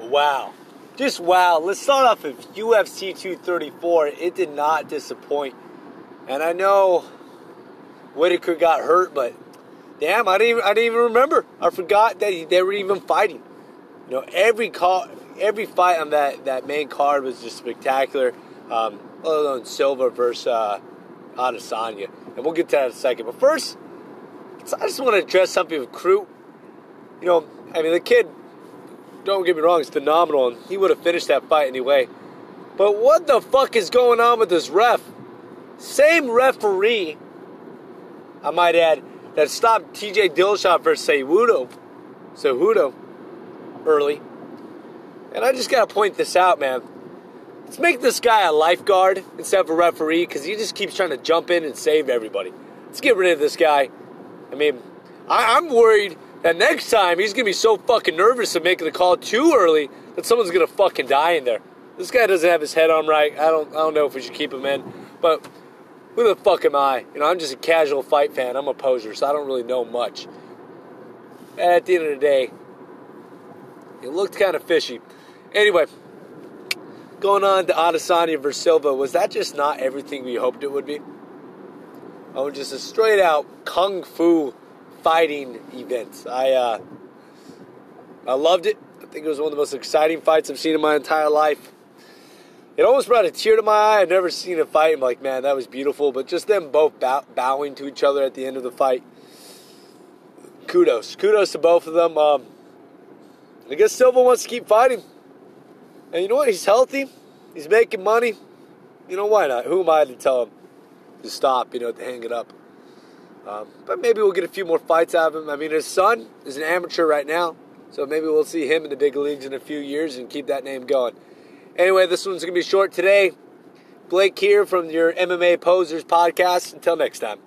Wow. Just wow. Let's start off with UFC 234. It did not disappoint. And I know Whittaker got hurt, but damn, I didn't even, I didn't even remember. I forgot that he, they were even fighting. You know, every call, every fight on that, that main card was just spectacular. Um, other than Silva versus uh, Adesanya, and we'll get to that in a second. But first, I just want to address something with Crute. You know, I mean, the kid don't get me wrong, it's phenomenal, and he would have finished that fight anyway. But what the fuck is going on with this ref? Same referee, I might add, that stopped TJ Dillashaw versus Cejudo, Cejudo early. And I just gotta point this out, man. Let's make this guy a lifeguard instead of a referee because he just keeps trying to jump in and save everybody. Let's get rid of this guy. I mean, I, I'm worried that next time he's gonna be so fucking nervous of making the call too early that someone's gonna fucking die in there. This guy doesn't have his head on right. I don't I don't know if we should keep him in. But who the fuck am I? You know, I'm just a casual fight fan. I'm a poser, so I don't really know much. At the end of the day, it looked kind of fishy. Anyway, going on to Adesanya versus Silva, was that just not everything we hoped it would be? Oh, just a straight out kung fu fighting events. I uh, I loved it. I think it was one of the most exciting fights I've seen in my entire life. It almost brought a tear to my eye. I've never seen a fight. I'm like, man, that was beautiful. But just them both bow- bowing to each other at the end of the fight. Kudos, kudos to both of them. Um, I guess Silva wants to keep fighting, and you know what? He's healthy. He's making money. You know why not? Who am I to tell him to stop? You know, to hang it up. Um, but maybe we'll get a few more fights out of him. I mean, his son is an amateur right now, so maybe we'll see him in the big leagues in a few years and keep that name going. Anyway, this one's going to be short today. Blake here from your MMA Posers podcast. Until next time.